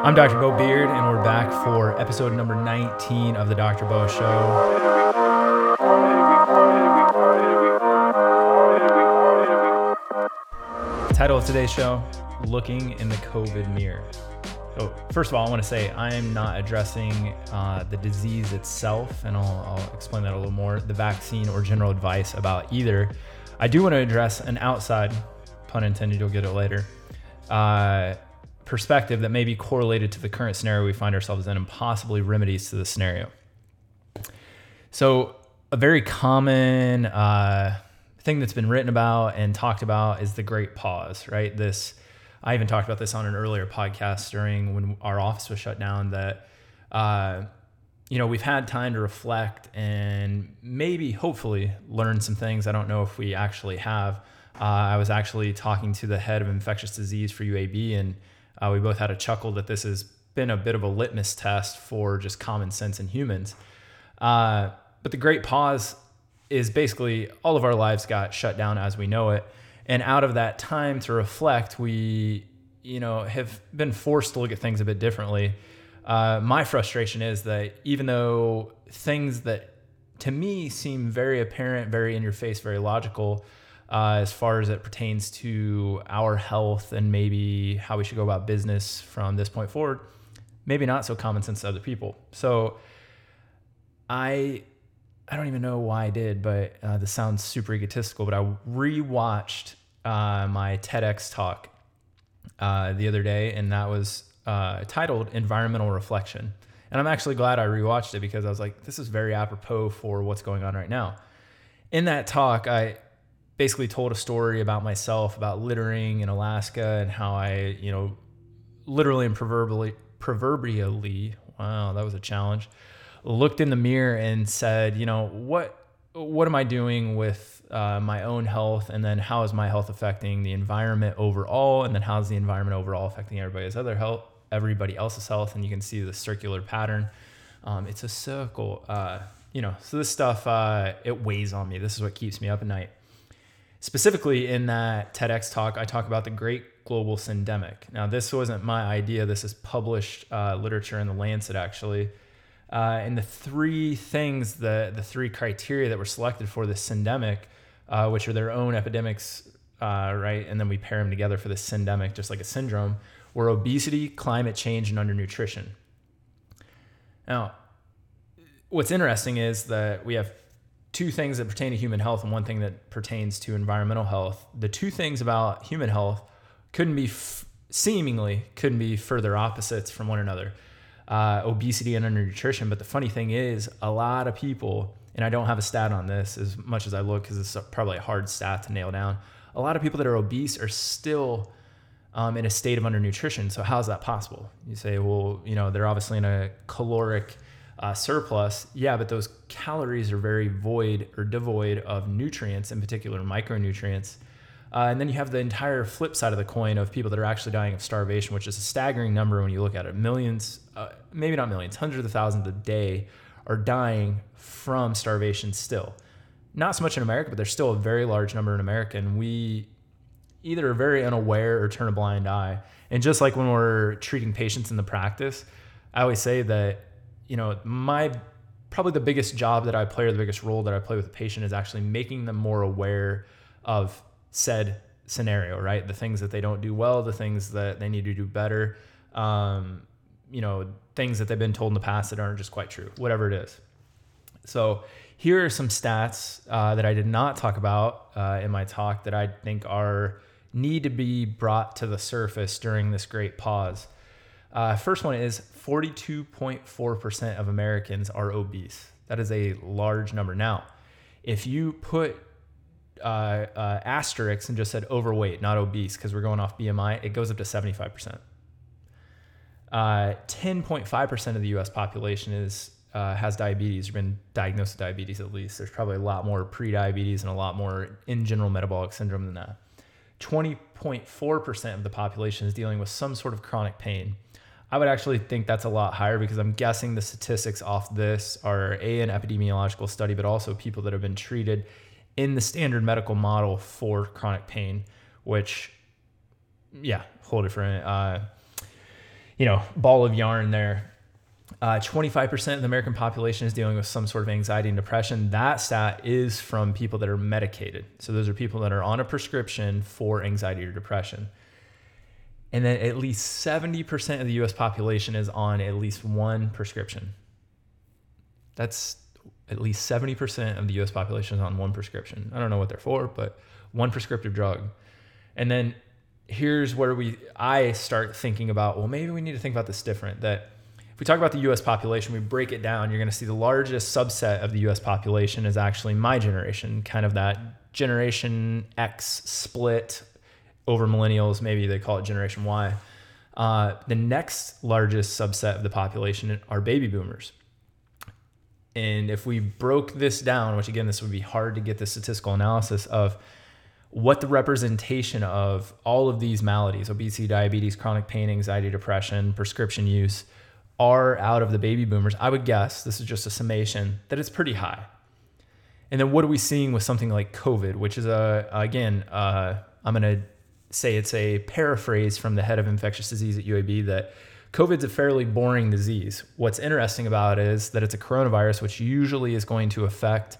I'm Dr. Bo Beard, and we're back for episode number 19 of the Dr. Bo Show. Title of today's show Looking in the COVID Mirror. So, first of all, I want to say I am not addressing uh, the disease itself, and I'll, I'll explain that a little more the vaccine or general advice about either. I do want to address an outside, pun intended, you'll get it later, uh, perspective that may be correlated to the current scenario we find ourselves in and possibly remedies to the scenario. So, a very common uh, thing that's been written about and talked about is the great pause, right? This, I even talked about this on an earlier podcast during when our office was shut down that, uh, you know, we've had time to reflect and maybe, hopefully, learn some things. I don't know if we actually have. Uh, I was actually talking to the head of infectious disease for UAB, and uh, we both had a chuckle that this has been a bit of a litmus test for just common sense in humans. Uh, but the great pause is basically all of our lives got shut down as we know it. And out of that time to reflect, we, you know, have been forced to look at things a bit differently. Uh, my frustration is that even though things that to me seem very apparent, very in your face, very logical, uh, as far as it pertains to our health and maybe how we should go about business from this point forward, maybe not so common sense to other people. So I I don't even know why I did, but uh, this sounds super egotistical. But I rewatched uh, my TEDx talk uh, the other day, and that was uh, titled "Environmental Reflection." And I'm actually glad I rewatched it because I was like, this is very apropos for what's going on right now. In that talk, I basically told a story about myself, about littering in Alaska, and how I, you know, literally and proverbially, proverbially, wow, that was a challenge looked in the mirror and said, you know, what what am I doing with uh, my own health, and then how is my health affecting the environment overall, and then how's the environment overall affecting everybody's other health, everybody else's health, and you can see the circular pattern. Um, it's a circle, uh, you know. So this stuff uh, it weighs on me. This is what keeps me up at night. Specifically, in that TEDx talk, I talk about the Great Global Syndemic. Now, this wasn't my idea. This is published uh, literature in the Lancet, actually. Uh, and the three things, the the three criteria that were selected for this syndemic, uh, which are their own epidemics, uh, right? And then we pair them together for the syndemic, just like a syndrome, were obesity, climate change, and undernutrition. Now, what's interesting is that we have two things that pertain to human health and one thing that pertains to environmental health. The two things about human health couldn't be f- seemingly couldn't be further opposites from one another uh, obesity and undernutrition. But the funny thing is, a lot of people, and I don't have a stat on this as much as I look because it's probably a hard stat to nail down. A lot of people that are obese are still um, in a state of undernutrition. So how is that possible? You say, well, you know, they're obviously in a caloric uh, surplus. Yeah, but those calories are very void or devoid of nutrients, in particular micronutrients. Uh, and then you have the entire flip side of the coin of people that are actually dying of starvation, which is a staggering number when you look at it. Millions, uh, maybe not millions, hundreds of thousands a day are dying from starvation still. Not so much in America, but there's still a very large number in America. And we either are very unaware or turn a blind eye. And just like when we're treating patients in the practice, I always say that, you know, my probably the biggest job that I play or the biggest role that I play with a patient is actually making them more aware of said scenario, right? The things that they don't do well, the things that they need to do better, um, you know, things that they've been told in the past that aren't just quite true, whatever it is. So here are some stats uh, that I did not talk about uh, in my talk that I think are need to be brought to the surface during this great pause. Uh, first one is 42.4% of Americans are obese. That is a large number. Now, if you put uh, uh, asterisks and just said overweight, not obese, because we're going off BMI, it goes up to 75%. Uh, 10.5% of the US population is uh, has diabetes or been diagnosed with diabetes at least. There's probably a lot more pre-diabetes and a lot more in general metabolic syndrome than that. 20.4% of the population is dealing with some sort of chronic pain. I would actually think that's a lot higher because I'm guessing the statistics off this are a an epidemiological study, but also people that have been treated in the standard medical model for chronic pain, which, yeah, whole different. Uh, you know, ball of yarn there. Uh, 25% of the American population is dealing with some sort of anxiety and depression. That stat is from people that are medicated. So those are people that are on a prescription for anxiety or depression. And then at least 70% of the US population is on at least one prescription. That's at least 70% of the US population is on one prescription. I don't know what they're for, but one prescriptive drug. And then here's where we I start thinking about, well, maybe we need to think about this different that if we talk about the US population, we break it down, you're going to see the largest subset of the US population is actually my generation, kind of that generation X split over millennials, maybe they call it generation Y. Uh, the next largest subset of the population are baby boomers. And if we broke this down, which again, this would be hard to get the statistical analysis of what the representation of all of these maladies obesity, diabetes, chronic pain, anxiety, depression, prescription use are out of the baby boomers, I would guess, this is just a summation, that it's pretty high. And then what are we seeing with something like COVID, which is a, again, uh, I'm going to say it's a paraphrase from the head of infectious disease at UAB that COVID's a fairly boring disease. What's interesting about it is that it's a coronavirus, which usually is going to affect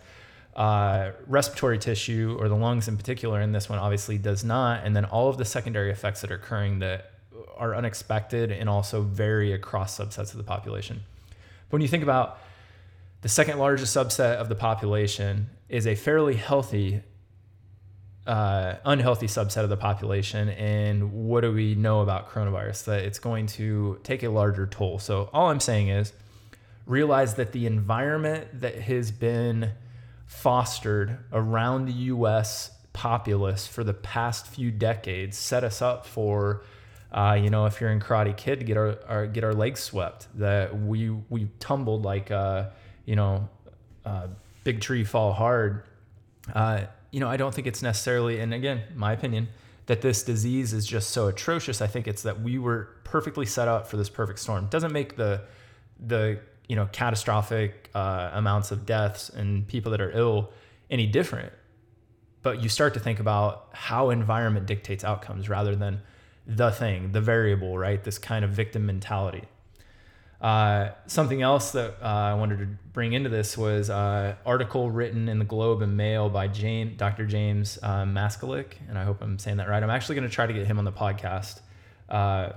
uh, respiratory tissue or the lungs in particular. And this one obviously does not. And then all of the secondary effects that are occurring that are unexpected and also vary across subsets of the population. But when you think about the second largest subset of the population is a fairly healthy uh, unhealthy subset of the population. And what do we know about coronavirus? That it's going to take a larger toll. So, all I'm saying is realize that the environment that has been fostered around the US populace for the past few decades set us up for. Uh, you know, if you're in Karate Kid, get our, our, get our legs swept. That we we tumbled like uh, you know, uh, big tree fall hard. Uh, you know, I don't think it's necessarily, and again, my opinion, that this disease is just so atrocious. I think it's that we were perfectly set up for this perfect storm. Doesn't make the the you know catastrophic uh, amounts of deaths and people that are ill any different, but you start to think about how environment dictates outcomes rather than the thing, the variable, right? This kind of victim mentality. Uh, something else that uh, I wanted to bring into this was an uh, article written in the Globe and Mail by James, Dr. James uh, Maskalyk, and I hope I'm saying that right. I'm actually going to try to get him on the podcast. Uh,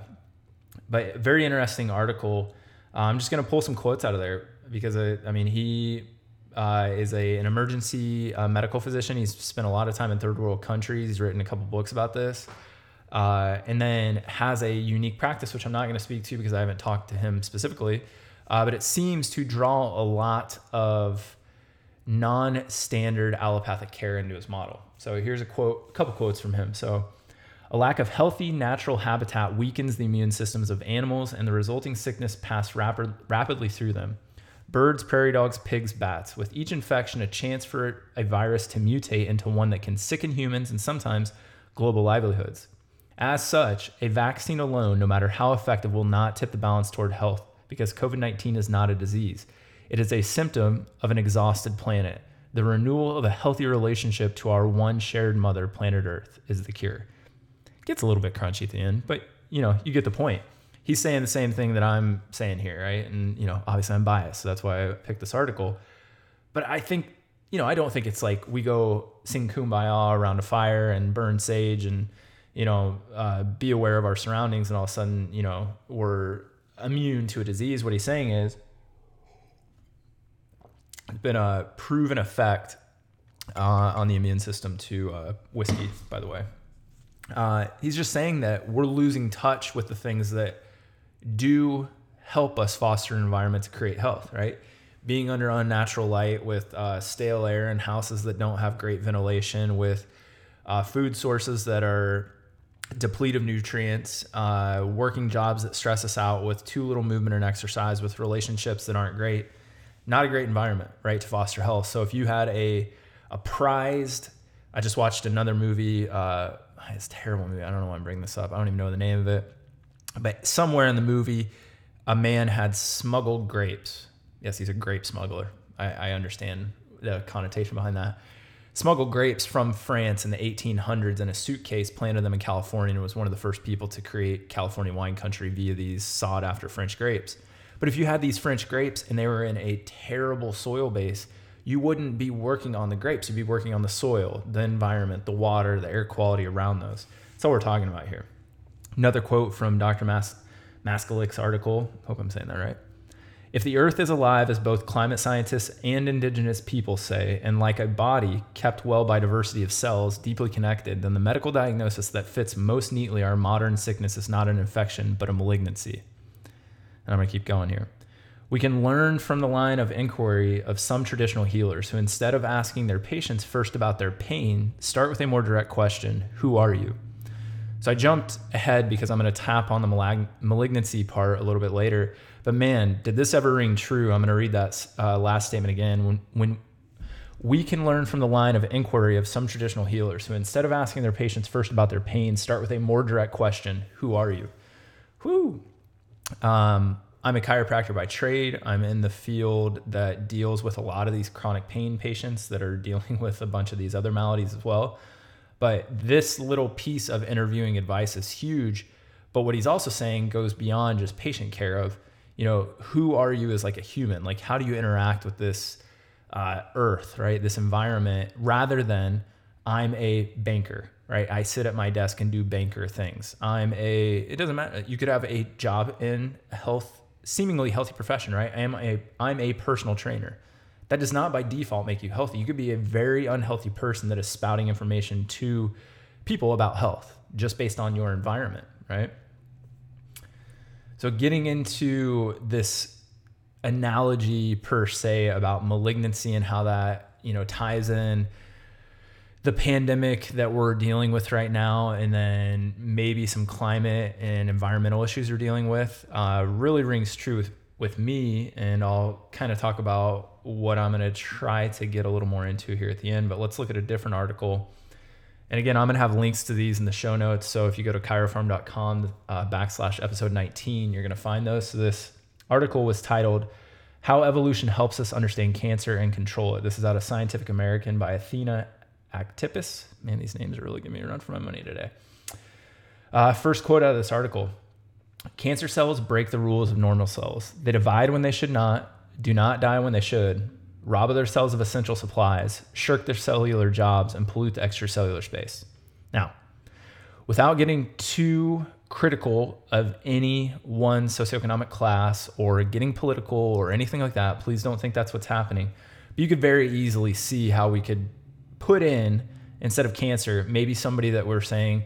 but very interesting article. Uh, I'm just going to pull some quotes out of there because I, I mean he is a an emergency medical physician. He's spent a lot of time in third world countries. He's written a couple books about this uh, and then has a unique practice, which I'm not going to speak to because I haven't talked to him specifically. Uh, but it seems to draw a lot of non-standard allopathic care into his model. So here's a quote, a couple quotes from him. So a lack of healthy natural habitat weakens the immune systems of animals, and the resulting sickness passes rapid, rapidly through them. Birds, prairie dogs, pigs, bats. With each infection, a chance for a virus to mutate into one that can sicken humans and sometimes global livelihoods. As such, a vaccine alone, no matter how effective, will not tip the balance toward health because COVID 19 is not a disease. It is a symptom of an exhausted planet. The renewal of a healthy relationship to our one shared mother, planet Earth, is the cure. It gets a little bit crunchy at the end, but you know, you get the point. He's saying the same thing that I'm saying here, right? And you know, obviously I'm biased, so that's why I picked this article. But I think, you know, I don't think it's like we go sing kumbaya around a fire and burn sage and you know, uh, be aware of our surroundings, and all of a sudden, you know, we're immune to a disease. What he's saying is, it's been a proven effect uh, on the immune system to uh, whiskey, by the way. Uh, he's just saying that we're losing touch with the things that do help us foster an environment to create health, right? Being under unnatural light with uh, stale air and houses that don't have great ventilation, with uh, food sources that are deplete of nutrients, uh, working jobs that stress us out with too little movement and exercise, with relationships that aren't great. Not a great environment, right, to foster health. So if you had a a prized, I just watched another movie. Uh, it's terrible movie. I don't know why I'm bringing this up. I don't even know the name of it. But somewhere in the movie, a man had smuggled grapes. Yes, he's a grape smuggler. I, I understand the connotation behind that smuggled grapes from France in the 1800s in a suitcase, planted them in California, and was one of the first people to create California wine country via these sought after French grapes. But if you had these French grapes and they were in a terrible soil base, you wouldn't be working on the grapes. You'd be working on the soil, the environment, the water, the air quality around those. That's all we're talking about here. Another quote from Dr. Mas- article. Hope I'm saying that right. If the earth is alive, as both climate scientists and indigenous people say, and like a body kept well by diversity of cells, deeply connected, then the medical diagnosis that fits most neatly our modern sickness is not an infection, but a malignancy. And I'm going to keep going here. We can learn from the line of inquiry of some traditional healers who, instead of asking their patients first about their pain, start with a more direct question Who are you? So I jumped ahead because I'm going to tap on the malig- malignancy part a little bit later. But man, did this ever ring true? I'm going to read that uh, last statement again. When, when we can learn from the line of inquiry of some traditional healers who, instead of asking their patients first about their pain, start with a more direct question Who are you? Who? Um, I'm a chiropractor by trade. I'm in the field that deals with a lot of these chronic pain patients that are dealing with a bunch of these other maladies as well. But this little piece of interviewing advice is huge. But what he's also saying goes beyond just patient care of, you know, who are you as like a human? Like, how do you interact with this uh, earth, right? This environment, rather than I'm a banker, right? I sit at my desk and do banker things. I'm a, it doesn't matter. You could have a job in a health seemingly healthy profession, right? I am a I'm a personal trainer. That does not by default make you healthy. You could be a very unhealthy person that is spouting information to people about health just based on your environment, right? So getting into this analogy per se about malignancy and how that, you know, ties in the pandemic that we're dealing with right now, and then maybe some climate and environmental issues we're dealing with, uh, really rings true with, with me. And I'll kind of talk about what I'm going to try to get a little more into here at the end. But let's look at a different article. And again, I'm going to have links to these in the show notes. So if you go to chirofarm.com uh, backslash episode 19, you're going to find those. So this article was titled, How Evolution Helps Us Understand Cancer and Control It. This is out of Scientific American by Athena Aktipis. Man, these names are really giving me a run for my money today. Uh, first quote out of this article Cancer cells break the rules of normal cells. They divide when they should not, do not die when they should, rob their cells of essential supplies, shirk their cellular jobs, and pollute the extracellular space. Now, without getting too critical of any one socioeconomic class or getting political or anything like that, please don't think that's what's happening. But you could very easily see how we could put in instead of cancer, maybe somebody that we're saying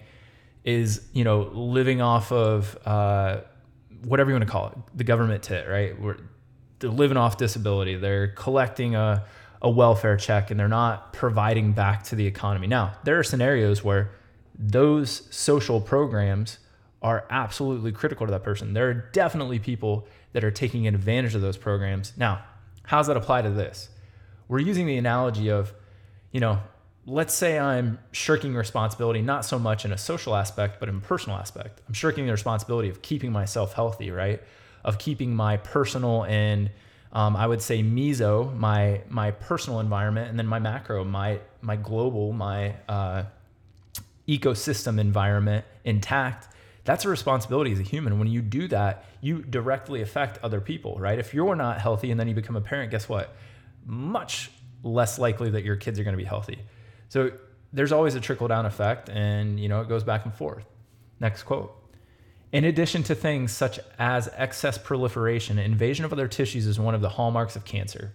is, you know, living off of uh, whatever you want to call it, the government tit, right? We're, they're living off disability. They're collecting a, a welfare check and they're not providing back to the economy. Now, there are scenarios where those social programs are absolutely critical to that person. There are definitely people that are taking advantage of those programs. Now, how does that apply to this? We're using the analogy of you know, let's say I'm shirking responsibility, not so much in a social aspect, but in personal aspect. I'm shirking the responsibility of keeping myself healthy, right? Of keeping my personal and um, I would say meso, my my personal environment, and then my macro, my my global, my uh, ecosystem environment intact. That's a responsibility as a human. When you do that, you directly affect other people, right? If you're not healthy and then you become a parent, guess what? Much less likely that your kids are going to be healthy. So there's always a trickle down effect and you know it goes back and forth. Next quote. In addition to things such as excess proliferation, invasion of other tissues is one of the hallmarks of cancer.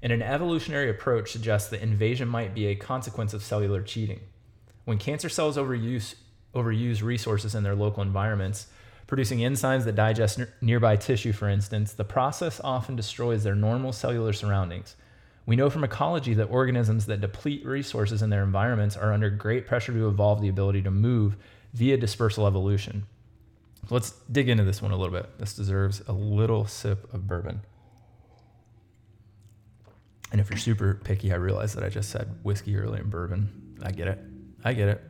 And an evolutionary approach suggests that invasion might be a consequence of cellular cheating. When cancer cells overuse, overuse resources in their local environments, producing enzymes that digest n- nearby tissue, for instance, the process often destroys their normal cellular surroundings, we know from ecology that organisms that deplete resources in their environments are under great pressure to evolve the ability to move via dispersal evolution. Let's dig into this one a little bit. This deserves a little sip of bourbon. And if you're super picky, I realize that I just said whiskey earlier and bourbon. I get it. I get it.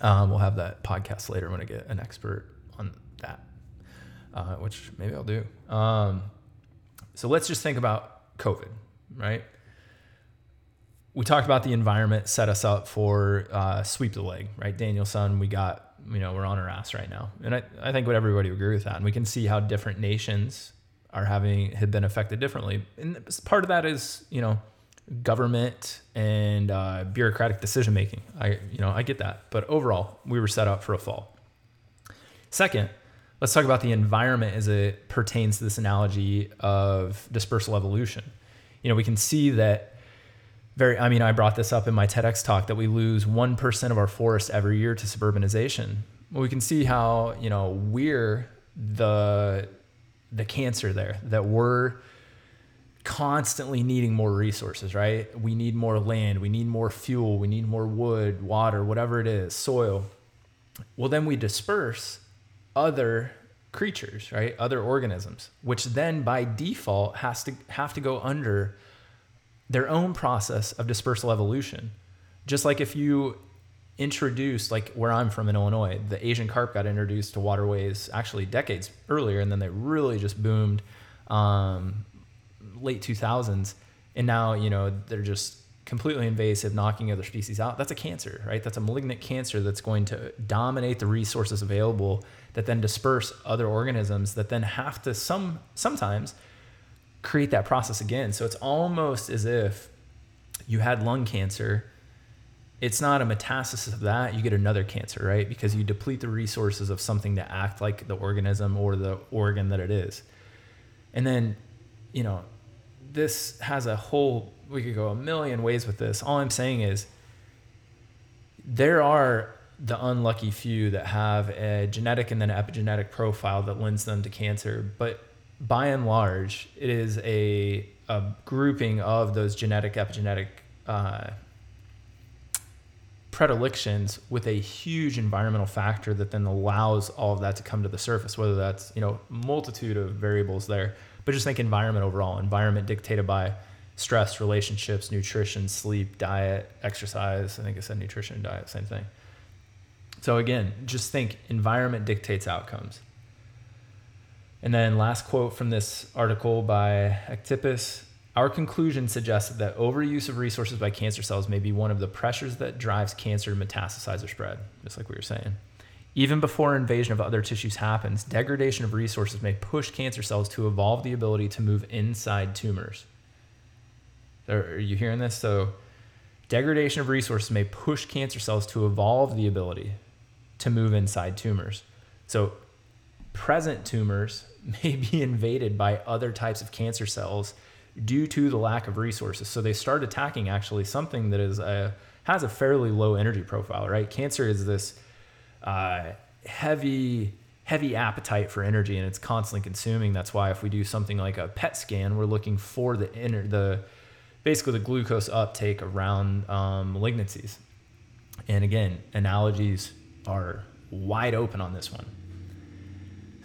Um, we'll have that podcast later when I get an expert on that, uh, which maybe I'll do. Um, so let's just think about COVID, right? we talked about the environment set us up for uh, sweep the leg, right? Daniel-san, we got, you know, we're on our ass right now. And I, I think would everybody would agree with that. And we can see how different nations are having, have been affected differently. And part of that is, you know, government and uh, bureaucratic decision making. I, you know, I get that. But overall, we were set up for a fall. Second, let's talk about the environment as it pertains to this analogy of dispersal evolution. You know, we can see that very, I mean, I brought this up in my TEDx talk that we lose 1% of our forest every year to suburbanization. Well, we can see how, you know, we're the, the cancer there, that we're constantly needing more resources, right? We need more land, we need more fuel, we need more wood, water, whatever it is, soil. Well, then we disperse other creatures, right? Other organisms, which then by default has to have to go under their own process of dispersal evolution. Just like if you introduced, like where I'm from in Illinois, the Asian carp got introduced to waterways actually decades earlier, and then they really just boomed um, late 2000s. And now, you know, they're just completely invasive, knocking other species out. That's a cancer, right? That's a malignant cancer that's going to dominate the resources available that then disperse other organisms that then have to some sometimes create that process again. So it's almost as if you had lung cancer. It's not a metastasis of that. You get another cancer, right? Because you deplete the resources of something to act like the organism or the organ that it is. And then, you know, this has a whole, we could go a million ways with this. All I'm saying is there are the unlucky few that have a genetic and then epigenetic profile that lends them to cancer. But by and large, it is a, a grouping of those genetic, epigenetic uh, predilections with a huge environmental factor that then allows all of that to come to the surface, whether that's, you know, multitude of variables there. But just think environment overall, environment dictated by stress, relationships, nutrition, sleep, diet, exercise. I think I said nutrition and diet, same thing. So again, just think environment dictates outcomes. And then last quote from this article by Aktipis Our conclusion suggests that overuse of resources by cancer cells may be one of the pressures that drives cancer to metastasize or spread, just like we were saying. Even before invasion of other tissues happens, degradation of resources may push cancer cells to evolve the ability to move inside tumors. Are you hearing this? So, degradation of resources may push cancer cells to evolve the ability to move inside tumors. So, present tumors may be invaded by other types of cancer cells due to the lack of resources. So, they start attacking actually something that is a, has a fairly low energy profile, right? Cancer is this uh, heavy heavy appetite for energy and it's constantly consuming. That's why if we do something like a PET scan, we're looking for the inner the basically the glucose uptake around um, malignancies. And again, analogies are wide open on this one.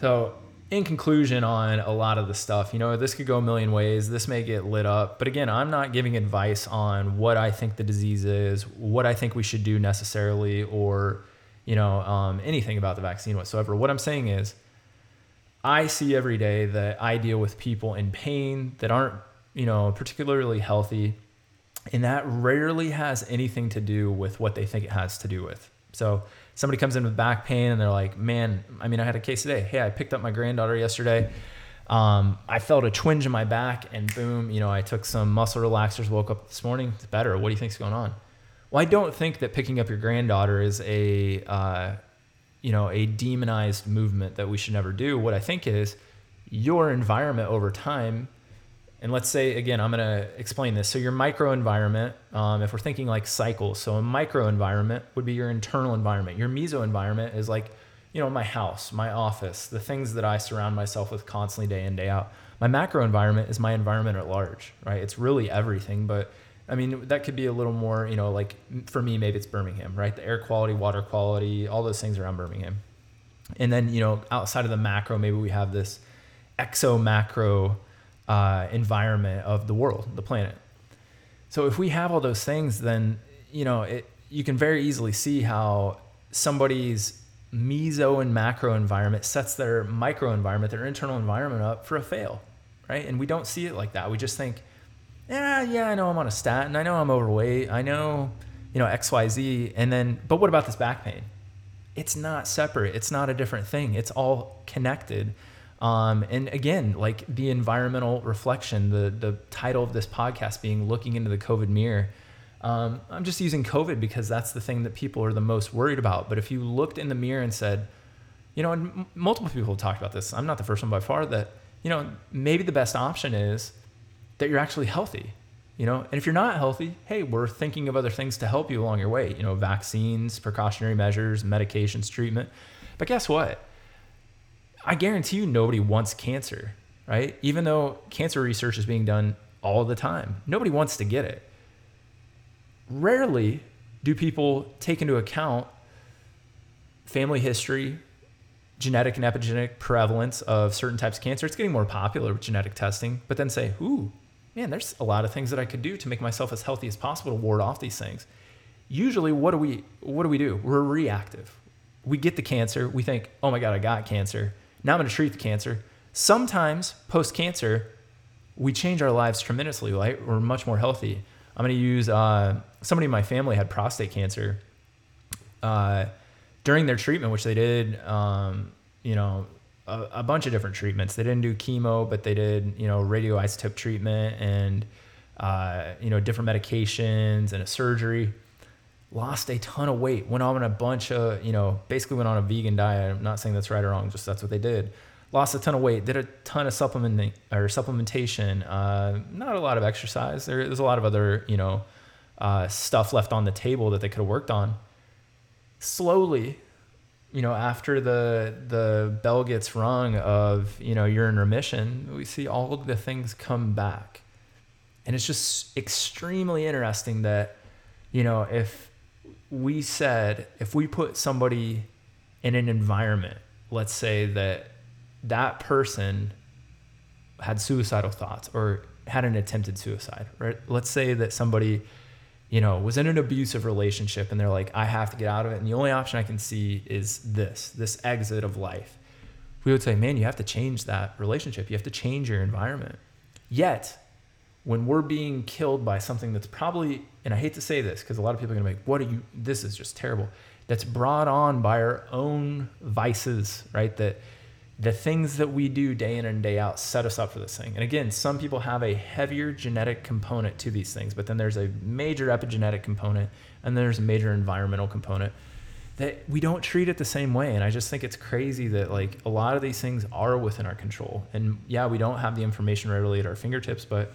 So, in conclusion, on a lot of the stuff, you know, this could go a million ways. This may get lit up. But again, I'm not giving advice on what I think the disease is, what I think we should do necessarily, or, you know, um, anything about the vaccine whatsoever. What I'm saying is, I see every day that I deal with people in pain that aren't, you know, particularly healthy. And that rarely has anything to do with what they think it has to do with. So, somebody comes in with back pain and they're like, man, I mean, I had a case today. Hey, I picked up my granddaughter yesterday. Um, I felt a twinge in my back and boom, you know, I took some muscle relaxers, woke up this morning, it's better. What do you think's going on? Well, I don't think that picking up your granddaughter is a, uh, you know, a demonized movement that we should never do. What I think is your environment over time and let's say again, I'm going to explain this. So your microenvironment, um, if we're thinking like cycles, so a microenvironment would be your internal environment. Your meso environment is like, you know, my house, my office, the things that I surround myself with constantly day in day out. My macro environment is my environment at large, right? It's really everything, but I mean, that could be a little more, you know, like for me, maybe it's Birmingham, right? The air quality, water quality, all those things around Birmingham. And then, you know, outside of the macro, maybe we have this exo macro uh, environment of the world, the planet. So if we have all those things, then you know it, you can very easily see how somebody's meso and macro environment sets their micro environment, their internal environment up for a fail, right? And we don't see it like that. We just think, yeah, yeah, I know I'm on a statin. I know I'm overweight. I know, you know, XYZ. And then, but what about this back pain? It's not separate. It's not a different thing. It's all connected. Um, and again, like the environmental reflection, the the title of this podcast being looking into the COVID mirror. Um, I'm just using COVID because that's the thing that people are the most worried about. But if you looked in the mirror and said, you know, and m- multiple people have talked about this. I'm not the first one by far that, you know, maybe the best option is that you're actually healthy. You know, and if you're not healthy, hey, we're thinking of other things to help you along your way. You know, vaccines, precautionary measures, medications, treatment. But guess what? I guarantee you nobody wants cancer, right? Even though cancer research is being done all the time, nobody wants to get it. Rarely do people take into account family history, genetic and epigenetic prevalence of certain types of cancer. It's getting more popular with genetic testing, but then say, ooh, man, there's a lot of things that I could do to make myself as healthy as possible to ward off these things. Usually, what do we what do we do? We're reactive. We get the cancer. We think, oh my god, I got cancer. Now I'm going to treat the cancer. Sometimes post cancer, we change our lives tremendously. Right? We're much more healthy. I'm going to use uh, somebody in my family had prostate cancer. Uh, during their treatment, which they did, um, you know, a, a, bunch of different treatments. They didn't do chemo, but they did, you know, radioisotope treatment and, uh, you know, different medications and a surgery. Lost a ton of weight. Went on a bunch of, you know, basically went on a vegan diet. I'm not saying that's right or wrong, just that's what they did. Lost a ton of weight. Did a ton of supplement or supplementation. Uh, not a lot of exercise. There, there's a lot of other, you know, uh, stuff left on the table that they could have worked on slowly, you know, after the the bell gets rung of you know you're in remission, we see all the things come back, and it's just extremely interesting that you know if we said if we put somebody in an environment, let's say that that person had suicidal thoughts or had an attempted suicide, right? Let's say that somebody you know, was in an abusive relationship and they're like, I have to get out of it. And the only option I can see is this, this exit of life. We would say, man, you have to change that relationship. You have to change your environment. Yet, when we're being killed by something that's probably, and I hate to say this because a lot of people are going to be like, what are you, this is just terrible. That's brought on by our own vices, right? That the things that we do day in and day out set us up for this thing. And again, some people have a heavier genetic component to these things, but then there's a major epigenetic component and there's a major environmental component that we don't treat it the same way. And I just think it's crazy that like a lot of these things are within our control. And yeah, we don't have the information readily at our fingertips, but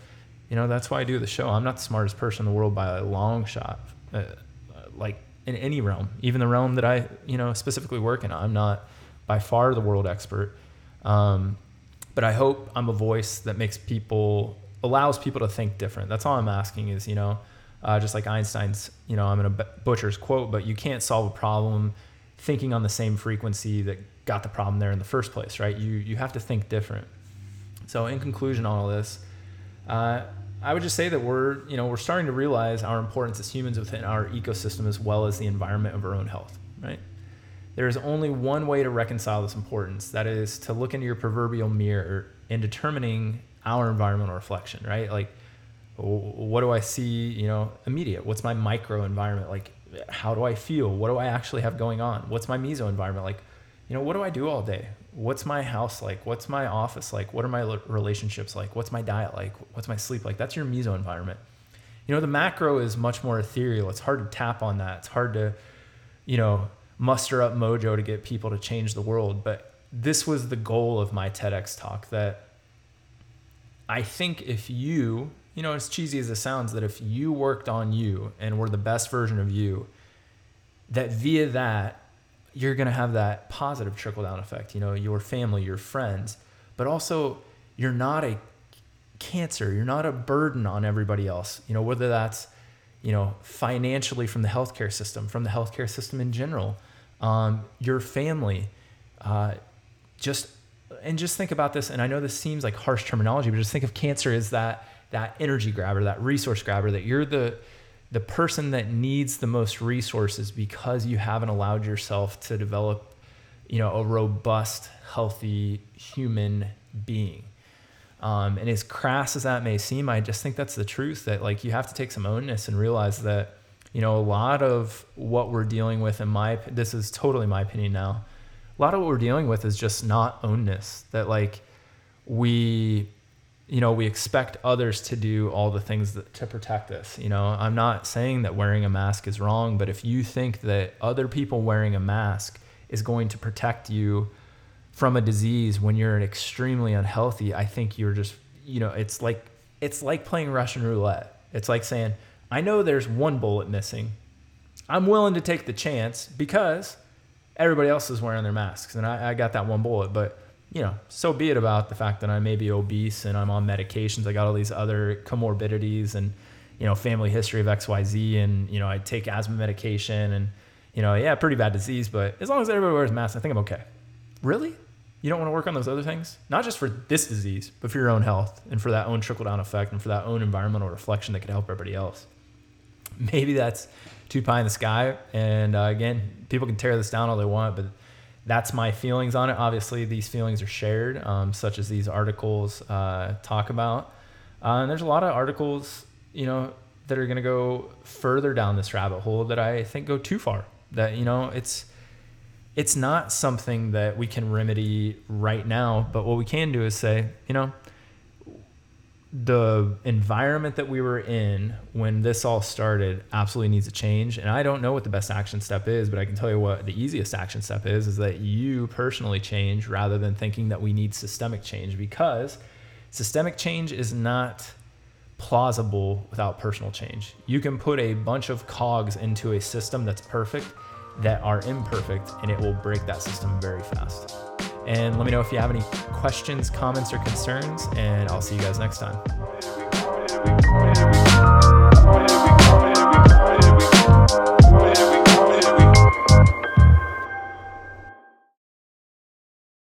you know, that's why I do the show. I'm not the smartest person in the world by a long shot. Uh, like in any realm, even the realm that I, you know, specifically work in, I'm not by far the world expert. Um, but I hope I'm a voice that makes people, allows people to think different. That's all I'm asking is, you know, uh, just like Einstein's, you know, I'm going to butcher's quote, but you can't solve a problem thinking on the same frequency that got the problem there in the first place, right? You, you have to think different. So in conclusion, on all this, uh, I would just say that we're, you know, we're starting to realize our importance as humans within our ecosystem as well as the environment of our own health, right? There is only one way to reconcile this importance. That is to look into your proverbial mirror in determining our environmental reflection, right? Like, what do I see, you know, immediate? What's my micro environment? Like, how do I feel? What do I actually have going on? What's my meso environment? Like, you know, what do I do all day? What's my house like? What's my office like? What are my relationships like? What's my diet like? What's my sleep like? That's your meso environment. You know, the macro is much more ethereal. It's hard to tap on that. It's hard to, you know, muster up mojo to get people to change the world. But this was the goal of my TEDx talk that I think if you, you know, as cheesy as it sounds, that if you worked on you and were the best version of you, that via that, you're going to have that positive trickle down effect, you know, your family, your friends, but also you're not a cancer, you're not a burden on everybody else, you know, whether that's, you know, financially from the healthcare system, from the healthcare system in general, um, your family. Uh, just and just think about this. And I know this seems like harsh terminology, but just think of cancer as that that energy grabber, that resource grabber. That you're the the person that needs the most resources because you haven't allowed yourself to develop, you know, a robust, healthy human being. Um, and as crass as that may seem, I just think that's the truth that like you have to take some ownness and realize that, you know, a lot of what we're dealing with in my, this is totally my opinion now. A lot of what we're dealing with is just not ownness that like we, you know, we expect others to do all the things that, to protect us. You know, I'm not saying that wearing a mask is wrong, but if you think that other people wearing a mask is going to protect you from a disease when you're extremely unhealthy, I think you're just, you know, it's like it's like playing Russian roulette. It's like saying, I know there's one bullet missing. I'm willing to take the chance because everybody else is wearing their masks and I, I got that one bullet. But, you know, so be it about the fact that I may be obese and I'm on medications. I got all these other comorbidities and, you know, family history of XYZ and, you know, I take asthma medication and, you know, yeah, pretty bad disease, but as long as everybody wears masks, I think I'm okay. Really? You don't want to work on those other things? Not just for this disease, but for your own health and for that own trickle down effect and for that own environmental reflection that could help everybody else. Maybe that's too pie in the sky. And uh, again, people can tear this down all they want, but that's my feelings on it. Obviously, these feelings are shared, um, such as these articles uh, talk about. Uh, and there's a lot of articles, you know, that are going to go further down this rabbit hole that I think go too far. That you know, it's it's not something that we can remedy right now, but what we can do is say, you know, the environment that we were in when this all started absolutely needs a change and i don't know what the best action step is but i can tell you what the easiest action step is is that you personally change rather than thinking that we need systemic change because systemic change is not plausible without personal change you can put a bunch of cogs into a system that's perfect that are imperfect and it will break that system very fast. And let me know if you have any questions, comments, or concerns, and I'll see you guys next time.